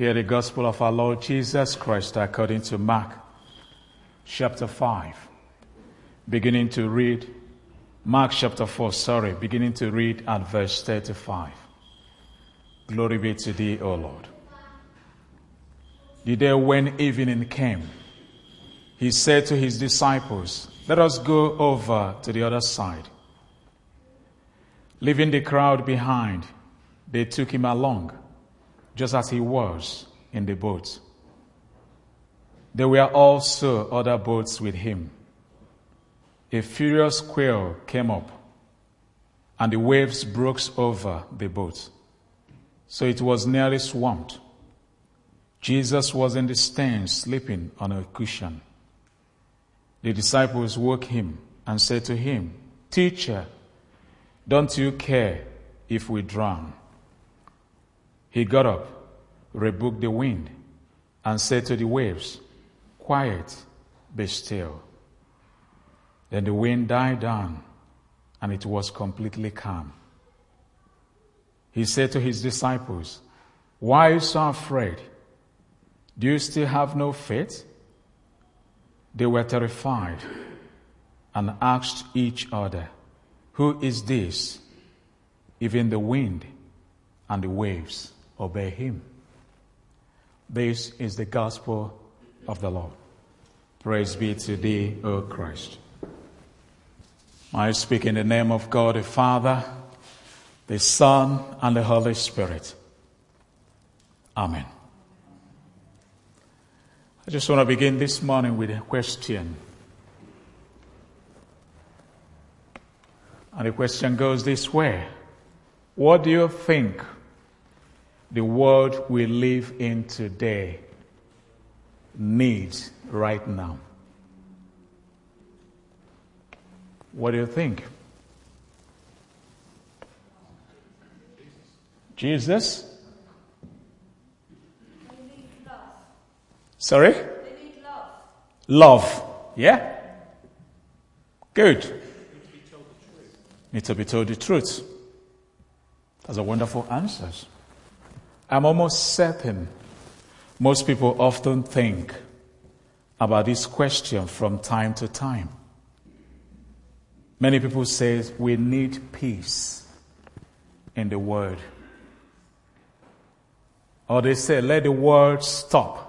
Hear the gospel of our Lord Jesus Christ according to Mark chapter 5. Beginning to read, Mark chapter 4, sorry, beginning to read at verse 35. Glory be to thee, O Lord. The day when evening came, he said to his disciples, Let us go over to the other side. Leaving the crowd behind, they took him along, just as he was in the boat. There were also other boats with him. A furious squall came up, and the waves broke over the boat, so it was nearly swamped. Jesus was in the stern, sleeping on a cushion. The disciples woke him and said to him, Teacher, don't you care if we drown? He got up, rebuked the wind, and said to the waves, Quiet, be still. Then the wind died down, and it was completely calm. He said to his disciples, Why are you so afraid? Do you still have no faith? They were terrified and asked each other, Who is this? Even the wind and the waves obey him. This is the gospel of the Lord. Praise be to thee, O Christ. I speak in the name of God the Father, the Son, and the Holy Spirit. Amen. I just want to begin this morning with a question. And the question goes this way What do you think the world we live in today needs right now? What do you think? Jesus? Sorry? love. Love. Yeah? Good. Need to be told the truth. That's a wonderful answer. I'm almost certain most people often think about this question from time to time. Many people say we need peace in the world. Or they say, let the world stop.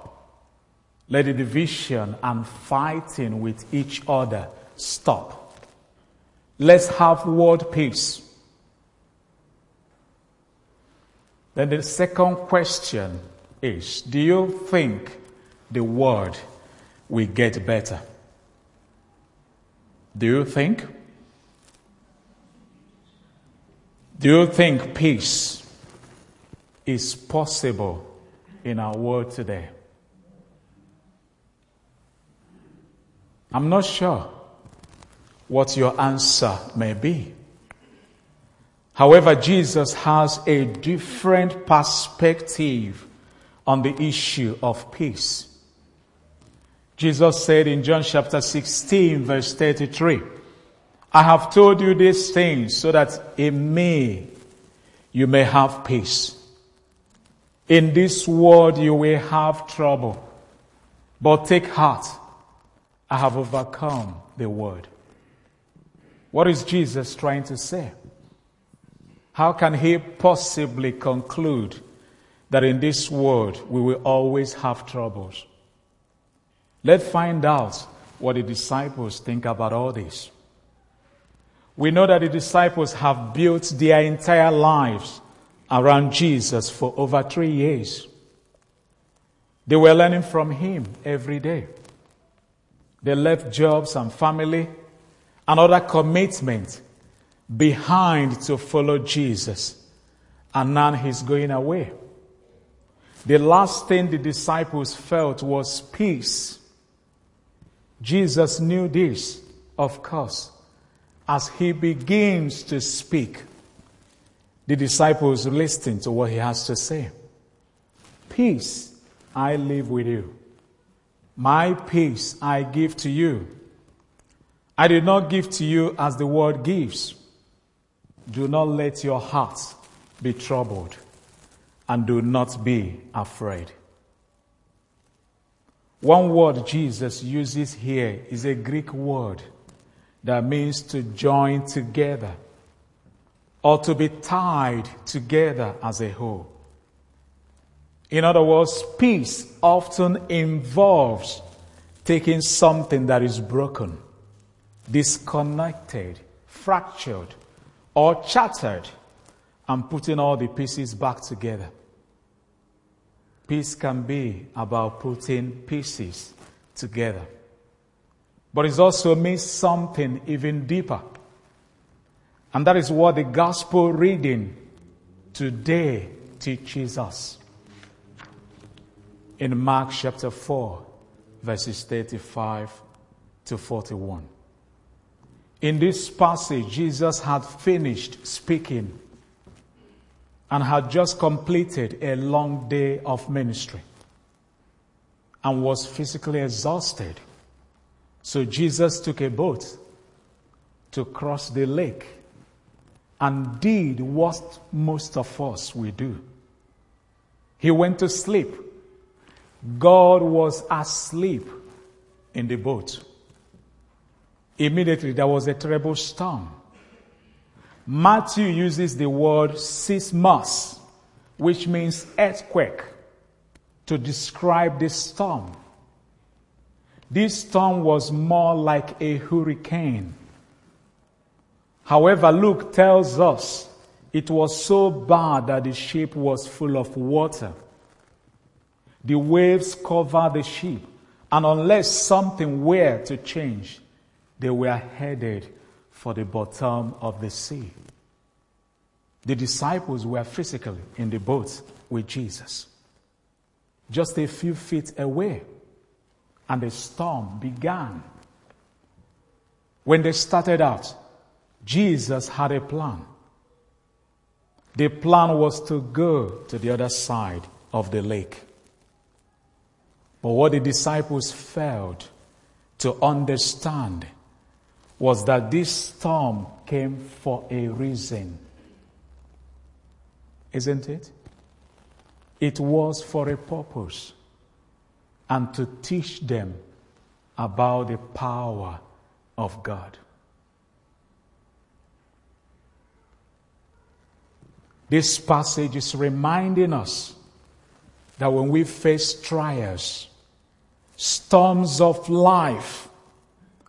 Let the division and fighting with each other stop. Let's have world peace. Then the second question is Do you think the world will get better? Do you think? Do you think peace is possible in our world today? I'm not sure what your answer may be. However, Jesus has a different perspective on the issue of peace. Jesus said in John chapter 16 verse 33, I have told you these things so that in me you may have peace. In this world you will have trouble, but take heart. I have overcome the world. What is Jesus trying to say? How can he possibly conclude that in this world we will always have troubles? Let's find out what the disciples think about all this. We know that the disciples have built their entire lives around Jesus for over three years. They were learning from him every day. They left jobs and family and other commitments behind to follow Jesus. And now he's going away. The last thing the disciples felt was peace. Jesus knew this, of course. As he begins to speak, the disciples listen to what he has to say. Peace I live with you. My peace I give to you. I did not give to you as the world gives. Do not let your heart be troubled and do not be afraid. One word Jesus uses here is a Greek word that means to join together or to be tied together as a whole. In other words, peace often involves taking something that is broken, disconnected, fractured, or shattered and putting all the pieces back together. Peace can be about putting pieces together. But it also means something even deeper. And that is what the gospel reading today teaches us. In Mark chapter 4, verses 35 to 41. In this passage, Jesus had finished speaking and had just completed a long day of ministry and was physically exhausted. So Jesus took a boat to cross the lake and did what most of us will do. He went to sleep. God was asleep in the boat. Immediately there was a terrible storm. Matthew uses the word seismos, which means earthquake, to describe this storm. This storm was more like a hurricane. However, Luke tells us it was so bad that the ship was full of water. The waves covered the ship, and unless something were to change, they were headed for the bottom of the sea. The disciples were physically in the boat with Jesus, just a few feet away, and the storm began. When they started out, Jesus had a plan. The plan was to go to the other side of the lake. But what the disciples failed to understand was that this storm came for a reason. Isn't it? It was for a purpose and to teach them about the power of God. This passage is reminding us that when we face trials, storms of life,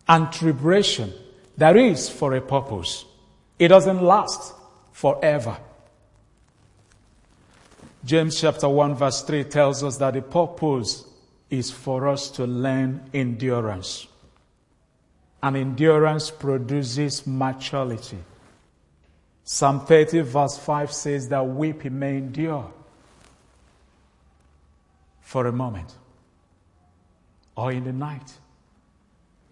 and tribulation, there is for a purpose. It doesn't last forever. James chapter 1 verse 3 tells us that the purpose is for us to learn endurance. And endurance produces maturity. Psalm 30 verse 5 says that weeping may endure for a moment or in the night,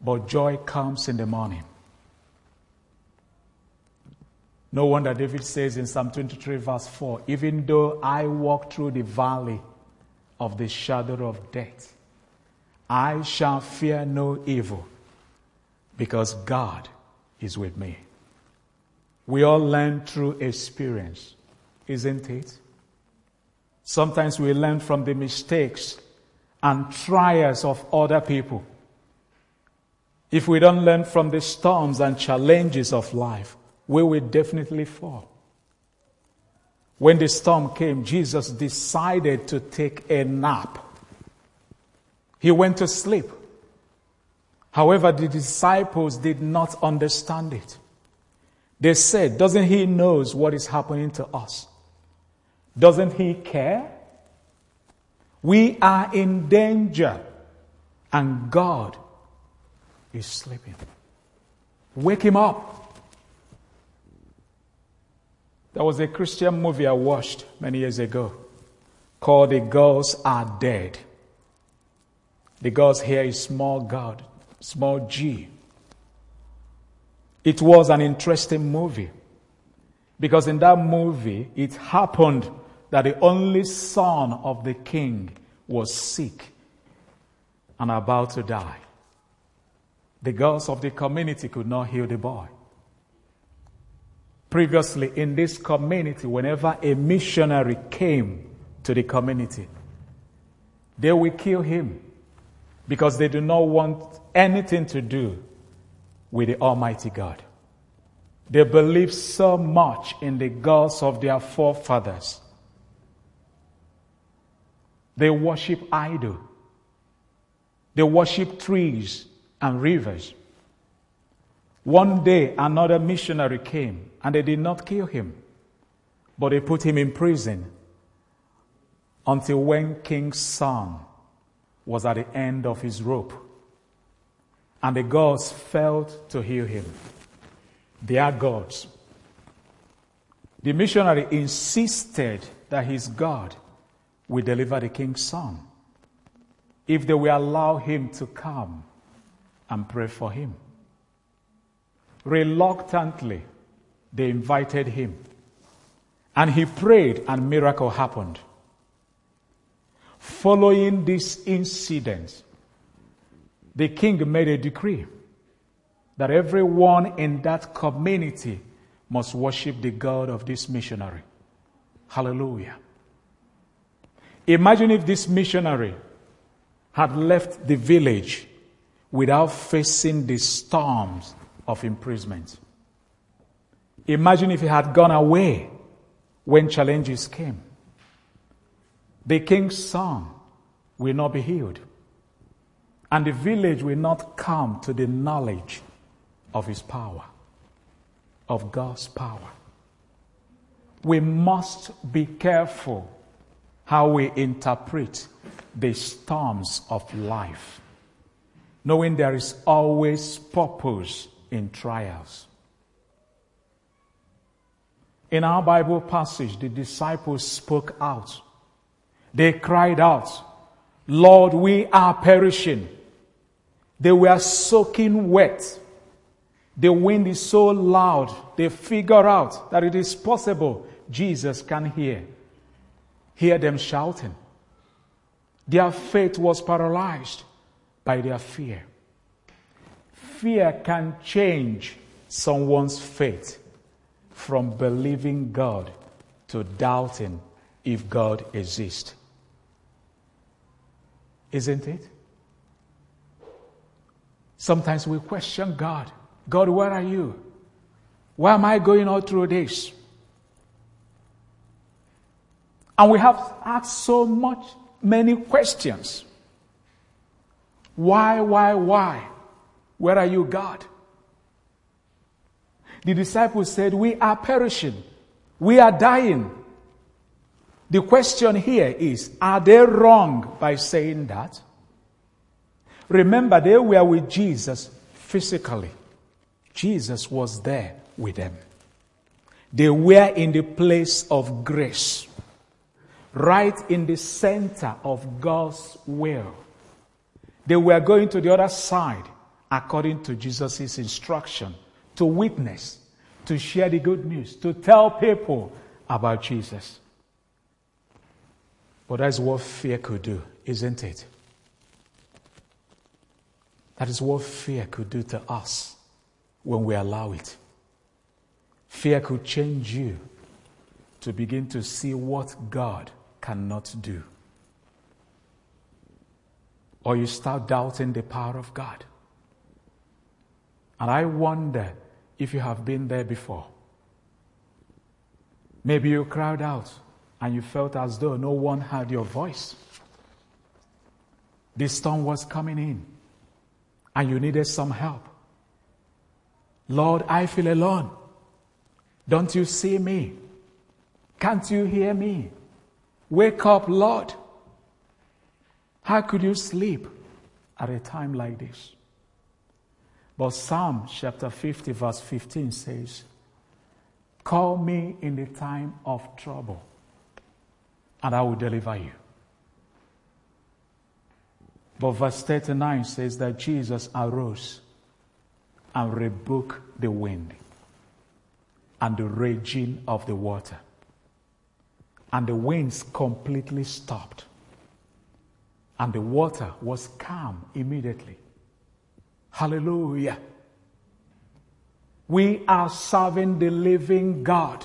but joy comes in the morning. No wonder David says in Psalm 23, verse 4 Even though I walk through the valley of the shadow of death, I shall fear no evil because God is with me. We all learn through experience, isn't it? Sometimes we learn from the mistakes and trials of other people. If we don't learn from the storms and challenges of life, we will definitely fall. When the storm came, Jesus decided to take a nap. He went to sleep. However, the disciples did not understand it. They said, doesn't he knows what is happening to us? Doesn't he care? We are in danger and God is sleeping. Wake him up. There was a Christian movie I watched many years ago called The Gods Are Dead. The girls here is small God, small g. It was an interesting movie because in that movie it happened that the only son of the king was sick and about to die. The girls of the community could not heal the boy. Previously, in this community, whenever a missionary came to the community, they will kill him because they do not want anything to do with the Almighty God. They believe so much in the gods of their forefathers. They worship idol. They worship trees and rivers. One day, another missionary came and they did not kill him, but they put him in prison until when King Son was at the end of his rope and the gods failed to heal him. They are gods. The missionary insisted that his God will deliver the king's son if they will allow him to come and pray for him. Reluctantly, they invited him. And he prayed, and miracle happened. Following this incident, the king made a decree that everyone in that community must worship the God of this missionary. Hallelujah. Imagine if this missionary had left the village without facing the storms of imprisonment. Imagine if he had gone away when challenges came. The king's son will not be healed, and the village will not come to the knowledge of his power, of God's power. We must be careful how we interpret the storms of life, knowing there is always purpose in trials. In our Bible passage, the disciples spoke out. They cried out, Lord, we are perishing. They were soaking wet. The wind is so loud, they figure out that it is possible Jesus can hear. Hear them shouting. Their faith was paralyzed by their fear. Fear can change someone's faith from believing God to doubting if God exists. Isn't it? Sometimes we question God. God, where are you? Why am I going all through this? And we have asked so much, many questions. Why, why, why? Where are you, God? The disciples said, We are perishing. We are dying. The question here is Are they wrong by saying that? Remember, they were with Jesus physically. Jesus was there with them. They were in the place of grace, right in the center of God's will. They were going to the other side according to Jesus' instruction to witness, to share the good news, to tell people about Jesus. But that's what fear could do, isn't it? That is what fear could do to us when we allow it. Fear could change you to begin to see what God cannot do. Or you start doubting the power of God. And I wonder if you have been there before. Maybe you cried out and you felt as though no one heard your voice. The storm was coming in and you needed some help. Lord, I feel alone. Don't you see me? Can't you hear me? Wake up, Lord. How could you sleep at a time like this? But Psalm chapter 50, verse 15 says, Call me in the time of trouble, and I will deliver you. But verse 39 says that Jesus arose and rebuked the wind and the raging of the water. And the winds completely stopped. And the water was calm immediately. Hallelujah. We are serving the living God,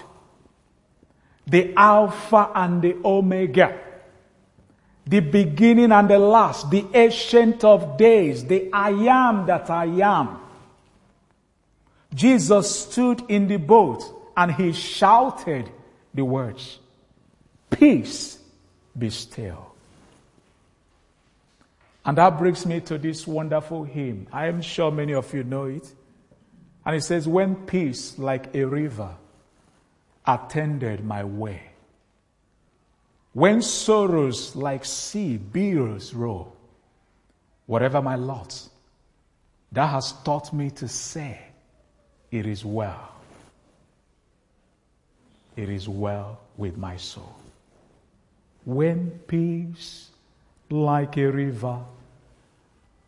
the Alpha and the Omega, the beginning and the last, the ancient of days, the I am that I am. Jesus stood in the boat and he shouted the words, Peace be still. And that brings me to this wonderful hymn. I am sure many of you know it. And it says, When peace like a river attended my way, when sorrows like sea billows roll, whatever my lot, that has taught me to say, It is well. It is well with my soul. When peace like a river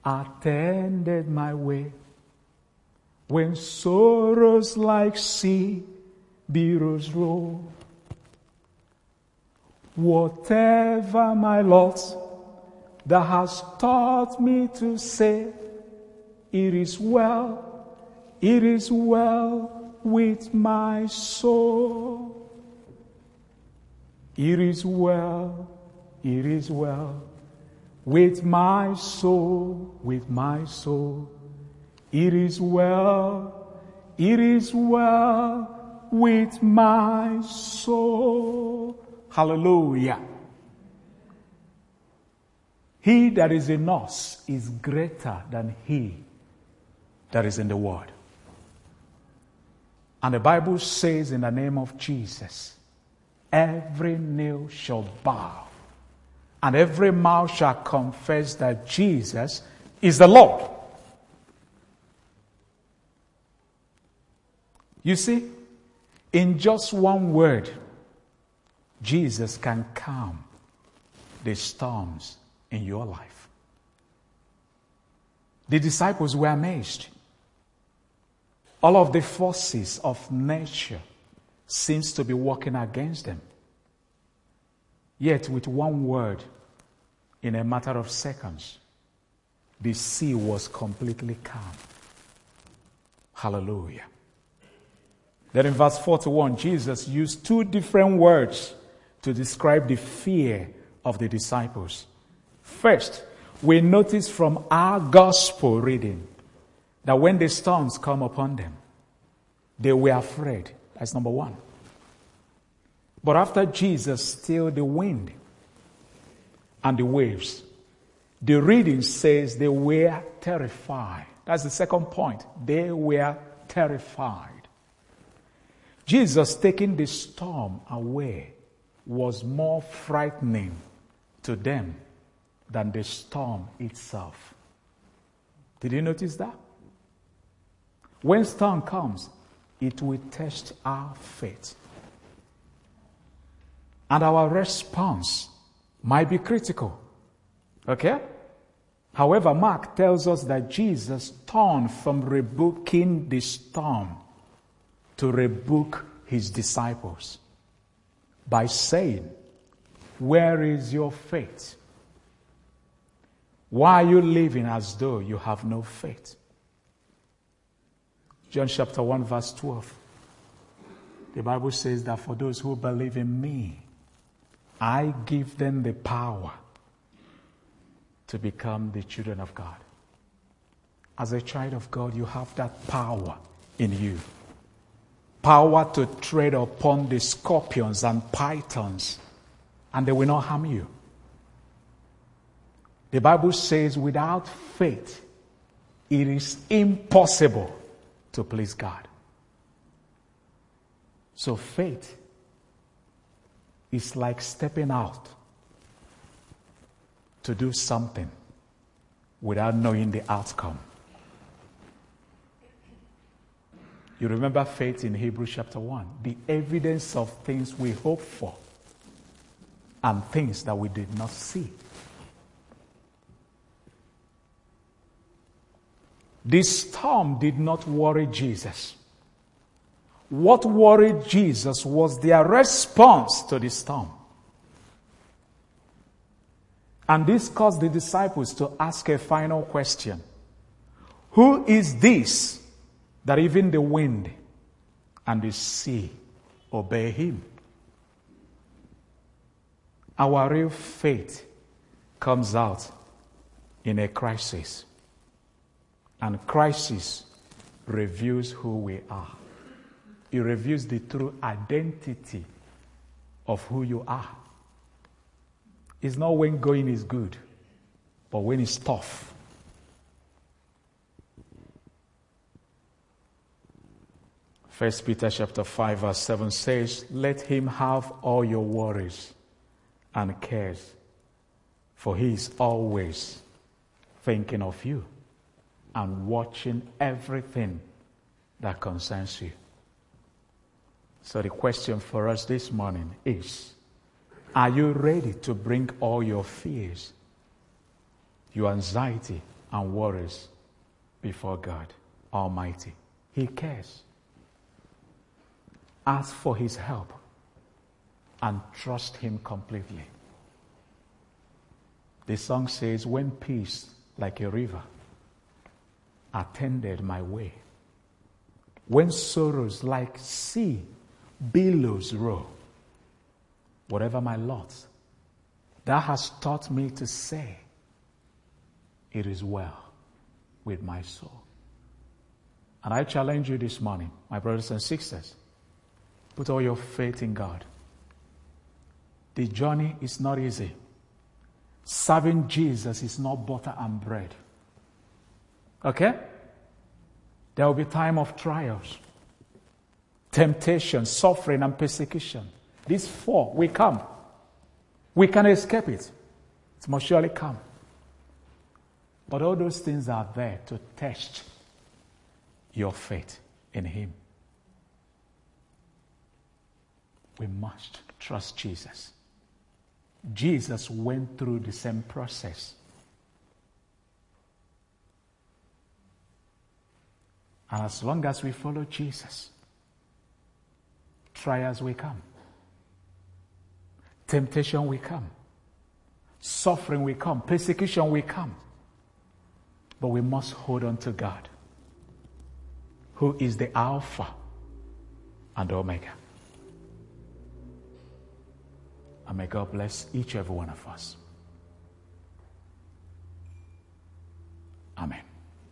attended my way. When sorrows like sea billows roll, whatever my lot that has taught me to say, it is well, it is well with my soul. It is well, it is well with my soul, with my soul. It is well, it is well with my soul. Hallelujah. He that is in us is greater than he that is in the world. And the Bible says, in the name of Jesus, every knee shall bow and every mouth shall confess that Jesus is the Lord. You see, in just one word, Jesus can calm the storms in your life. The disciples were amazed. All of the forces of nature seems to be working against them. Yet, with one word, in a matter of seconds, the sea was completely calm. Hallelujah. Then in verse 41, Jesus used two different words to describe the fear of the disciples. First, we notice from our gospel reading that when the storms come upon them, they were afraid. That's number one. But after Jesus stilled the wind and the waves, the reading says they were terrified. That's the second point. They were terrified. Jesus taking the storm away was more frightening to them than the storm itself. Did you notice that? When storm comes, it will test our faith. And our response might be critical. Okay? However, Mark tells us that Jesus turned from rebuking the storm to rebuke his disciples by saying, Where is your faith? Why are you living as though you have no faith? John chapter 1, verse 12. The Bible says that for those who believe in me, I give them the power to become the children of God. As a child of God, you have that power in you. Power to tread upon the scorpions and pythons, and they will not harm you. The Bible says, without faith, it is impossible to please God. So, faith is like stepping out to do something without knowing the outcome. You remember faith in Hebrews chapter 1 the evidence of things we hope for and things that we did not see. This storm did not worry Jesus. What worried Jesus was their response to the storm. And this caused the disciples to ask a final question Who is this that even the wind and the sea obey him? Our real faith comes out in a crisis. And crisis reveals who we are. It reveals the true identity of who you are. It's not when going is good, but when it's tough. First Peter chapter 5 verse 7 says, Let him have all your worries and cares, for he is always thinking of you and watching everything that concerns you. So the question for us this morning is, are you ready to bring all your fears, your anxiety and worries before God Almighty? He cares. Ask for His help and trust Him completely. The song says, When peace like a river attended my way, when sorrows like sea billows roll, whatever my lot, that has taught me to say, It is well with my soul. And I challenge you this morning, my brothers and sisters, put all your faith in God. The journey is not easy. Serving Jesus is not butter and bread. Okay? There will be time of trials, temptation, suffering, and persecution. These four will come. We can escape it. It must surely come. But all those things are there to test your faith in Him. We must trust Jesus. Jesus went through the same process. And as long as we follow Jesus, Trials will come. Temptation will come. Suffering will come. Persecution will come. But we must hold on to God, who is the Alpha and Omega. And may God bless each every one of us. Amen.